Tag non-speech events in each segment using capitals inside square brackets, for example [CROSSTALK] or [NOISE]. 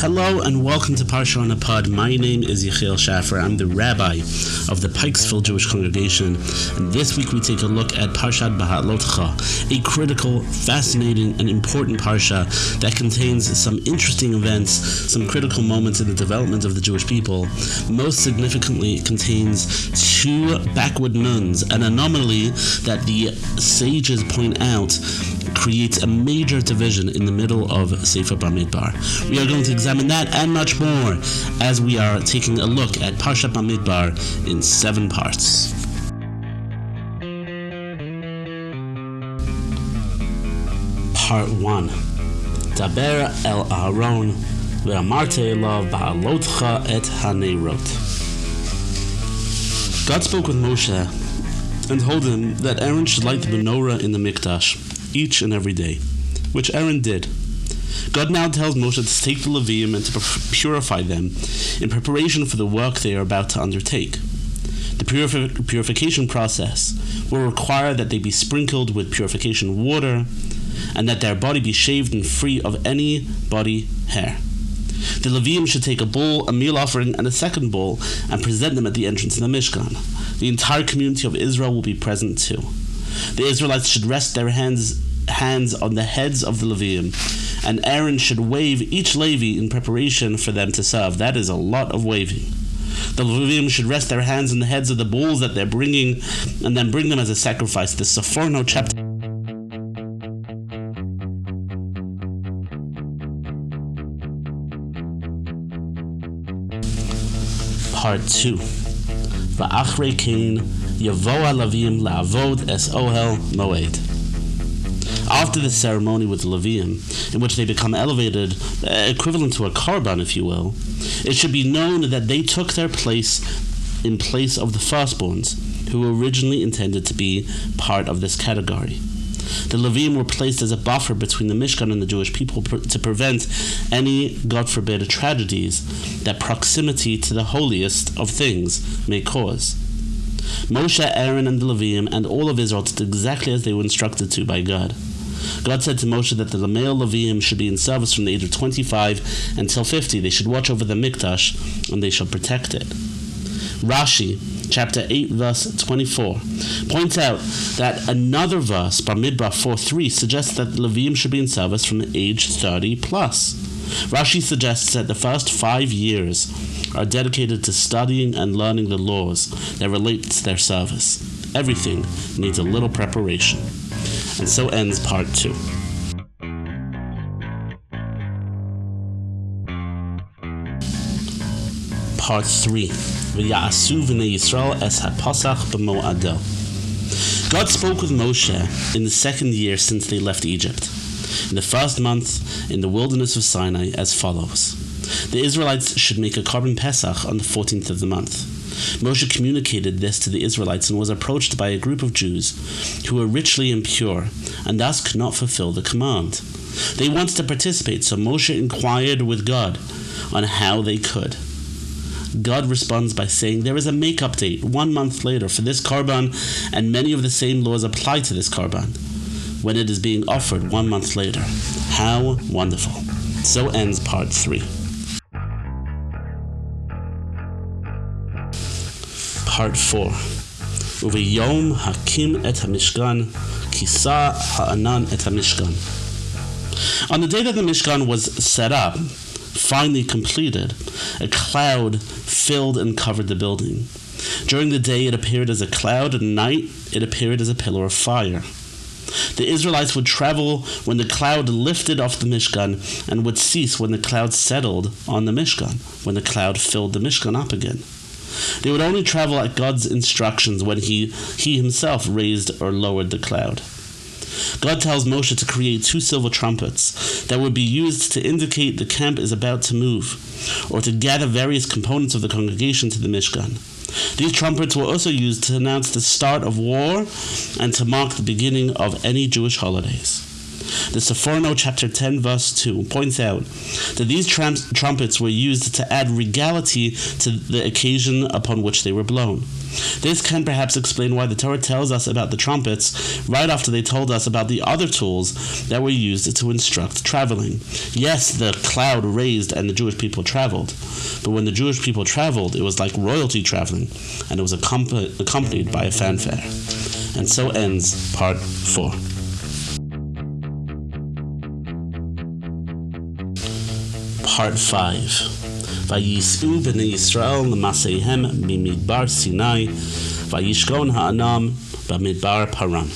Hello and welcome to Parsha on a Pod. My name is Yechiel Shaffer. I'm the rabbi of the Pikesville Jewish Congregation. And this week we take a look at Parshat Beha'alotcha, a critical, fascinating, and important Parsha that contains some interesting events, some critical moments in the development of the Jewish people. Most significantly, it contains two backward nuns, an anomaly that the sages point out creates a major division in the middle of Sefer Bamidbar. We are going to examine that and much more as we are taking a look at Parshat Bamidbar in seven parts. Part 1 Daber el Aaron ve'amarte elav ba'alotcha et haneirot God spoke with Moshe and told him that Aaron should light the menorah in the Mikdash each and every day, which Aaron did. God now tells Moshe to take the Levium and to purify them in preparation for the work they are about to undertake. The purifi- purification process will require that they be sprinkled with purification water and that their body be shaved and free of any body hair. The Levium should take a bull, a meal offering, and a second bull and present them at the entrance of the Mishkan. The entire community of Israel will be present too. The Israelites should rest their hands hands on the heads of the Levium, and Aaron should wave each Levi in preparation for them to serve. That is a lot of waving. The Levium should rest their hands on the heads of the bulls that they're bringing, and then bring them as a sacrifice. The Seforno chapter. Part 2 Va'achrei Cain Yavoa Lavim La'avod Es Ohel Moed after the ceremony with the Levium, in which they become elevated, uh, equivalent to a korban, if you will, it should be known that they took their place in place of the firstborns, who were originally intended to be part of this category. The Levium were placed as a buffer between the Mishkan and the Jewish people to prevent any, God forbid, tragedies that proximity to the holiest of things may cause. Moshe, Aaron, and the Levium, and all of Israel did exactly as they were instructed to by God. God said to Moshe that the male Levium should be in service from the age of 25 until 50. They should watch over the Mikdash and they shall protect it. Rashi, chapter 8, verse 24, points out that another verse, Bamidbar 4.3, suggests that the Levium should be in service from the age 30 plus. Rashi suggests that the first five years are dedicated to studying and learning the laws that relate to their service. Everything needs a little preparation. And so ends part two. Part 3 V'ya'asu v'nei Yisrael es ha'pasach b'mo'adel God spoke with Moshe in the second year since they left Egypt, in the first month in the wilderness of Sinai, as follows. The Israelites should make a korban Pesach on the 14th of the month. Moshe communicated this to the Israelites and was approached by a group of Jews who were richly impure and thus could not fulfill the command. They wanted to participate, so Moshe inquired with God on how they could. God responds by saying there is a make-up date one month later for this korban, and many of the same laws apply to this korban when it is being offered one month later. How wonderful. So ends part three. Part 4 Uviyom hakim et hamishkan, kisa ha'anan et hamishkan. On the day that the Mishkan was set up, finally completed, a cloud filled and covered the building. During the day, it appeared as a cloud, and at night, it appeared as a pillar of fire. The Israelites would travel when the cloud lifted off the Mishkan and would cease when the cloud settled on the Mishkan, when the cloud filled the Mishkan up again. They would only travel at God's instructions when he, he himself raised or lowered the cloud. God tells Moshe to create two silver trumpets that would be used to indicate the camp is about to move, or to gather various components of the congregation to the Mishkan. These trumpets were also used to announce the start of war and to mark the beginning of any Jewish holidays. The Sephorno chapter 10 verse 2 points out that these tram- trumpets were used to add regality to the occasion upon which they were blown. This can perhaps explain why the Torah tells us about the trumpets right after they told us about the other tools that were used to instruct traveling. Yes, the cloud raised and the Jewish people traveled, but when the Jewish people traveled, it was like royalty traveling, and it was accompanied by a fanfare. And so ends part 4. Part 5. Yisrael mimidbar Sinai, vayishkon ha'anan Paran.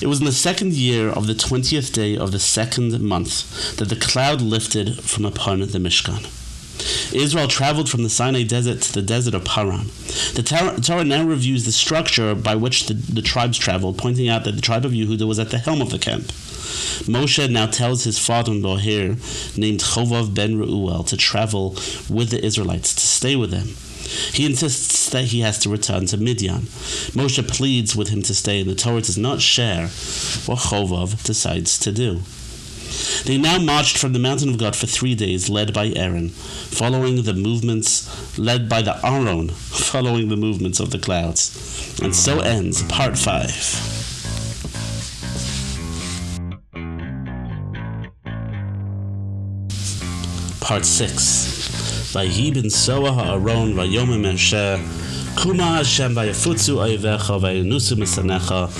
It was in the second year of the twentieth day of the second month that the cloud lifted from upon the Mishkan. Israel traveled from the Sinai desert to the desert of Paran. The Torah, Torah now reviews the structure by which the, the tribes traveled, pointing out that the tribe of Yehuda was at the helm of the camp. Moshe now tells his father-in-law here, named Chovav ben Reuel, to travel with the Israelites, to stay with them. He insists that he has to return to Midian. Moshe pleads with him to stay, and the Torah does not share what Chovav decides to do. They now marched from the mountain of God for three days, led by Aaron, following the movements, led by the Aaron, [LAUGHS] following the movements of the clouds. And so mm-hmm. ends part five. Part 6 Vayhi ben Soa ha'aron vayomim Kuma Hashem vayafutzu misanecha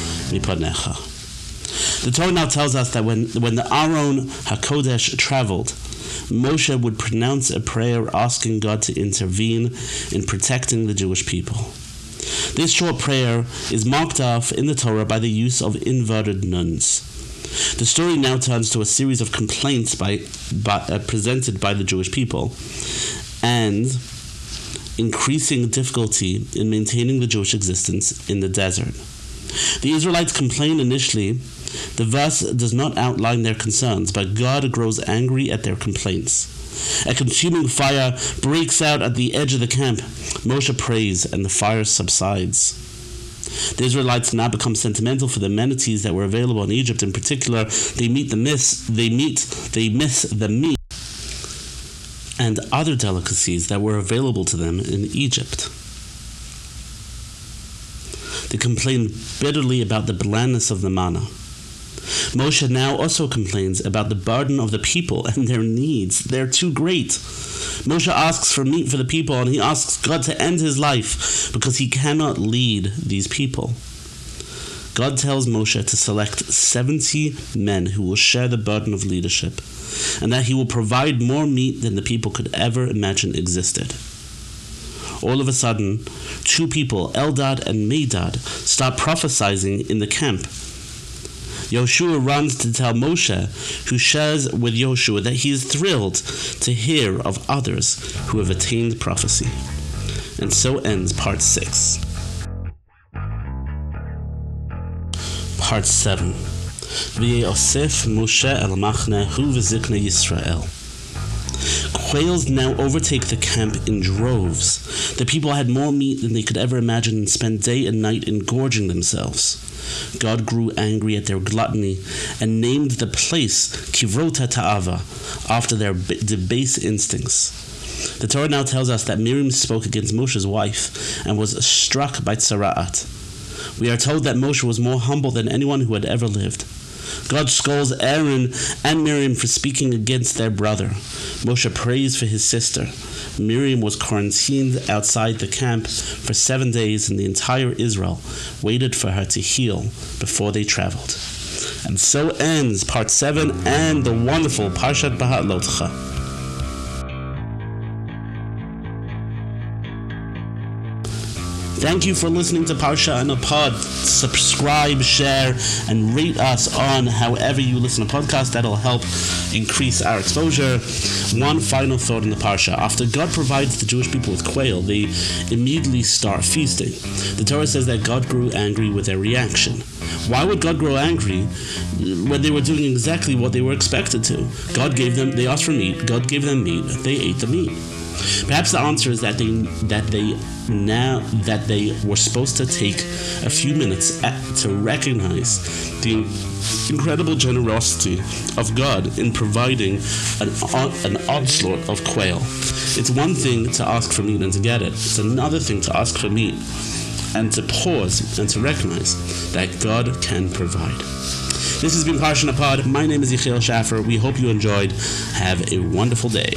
The Torah now tells us that when, when the Aron HaKodesh traveled, Moshe would pronounce a prayer asking God to intervene in protecting the Jewish people. This short prayer is marked off in the Torah by the use of inverted nuns. The story now turns to a series of complaints by, by uh, presented by the Jewish people and increasing difficulty in maintaining the Jewish existence in the desert. The Israelites complain initially. The verse does not outline their concerns, but God grows angry at their complaints. A consuming fire breaks out at the edge of the camp. Moshe prays, and the fire subsides. The Israelites now become sentimental for the amenities that were available in Egypt. In particular, they meet the miss they meet they miss the meat and other delicacies that were available to them in Egypt. They complain bitterly about the blandness of the manna. Moshe now also complains about the burden of the people and their needs. They're too great. Moshe asks for meat for the people and he asks God to end his life because he cannot lead these people. God tells Moshe to select 70 men who will share the burden of leadership and that he will provide more meat than the people could ever imagine existed. All of a sudden, two people, Eldad and Medad, start prophesying in the camp Yoshua runs to tell Moshe, who shares with Yoshua that he is thrilled to hear of others who have attained prophecy. And so ends part 6. Part 7 V'yosef Moshe el machne hu v'zikne Yisrael. Quails now overtake the camp in droves. The people had more meat than they could ever imagine and spent day and night engorging themselves. God grew angry at their gluttony and named the place Kivrota Ta'ava after their debased instincts. The Torah now tells us that Miriam spoke against Moshe's wife and was struck by Tzara'at. We are told that Moshe was more humble than anyone who had ever lived. God scolds Aaron and Miriam for speaking against their brother. Moshe prays for his sister. Miriam was quarantined outside the camp for seven days, and the entire Israel waited for her to heal before they traveled. And so ends part seven and the wonderful Parshat Beha'alotcha. Thank you for listening to Parsha on a Pod. Subscribe, share, and rate us on however you listen to podcasts. That'll help increase our exposure. One final thought in the Parsha. After God provides the Jewish people with quail, they immediately start feasting. The Torah says that God grew angry with their reaction. Why would God grow angry when they were doing exactly what they were expected to? God gave them, they asked for meat, God gave them meat, they ate the meat. Perhaps the answer is that they that they now that they were supposed to take a few minutes at, to recognize the incredible generosity of God in providing an, an onslaught of quail. It's one thing to ask for meat and to get it. It's another thing to ask for meat and to pause and to recognize that God can provide. This has been Parsha Pod. My name is Yechiel Shaffer. We hope you enjoyed. Have a wonderful day.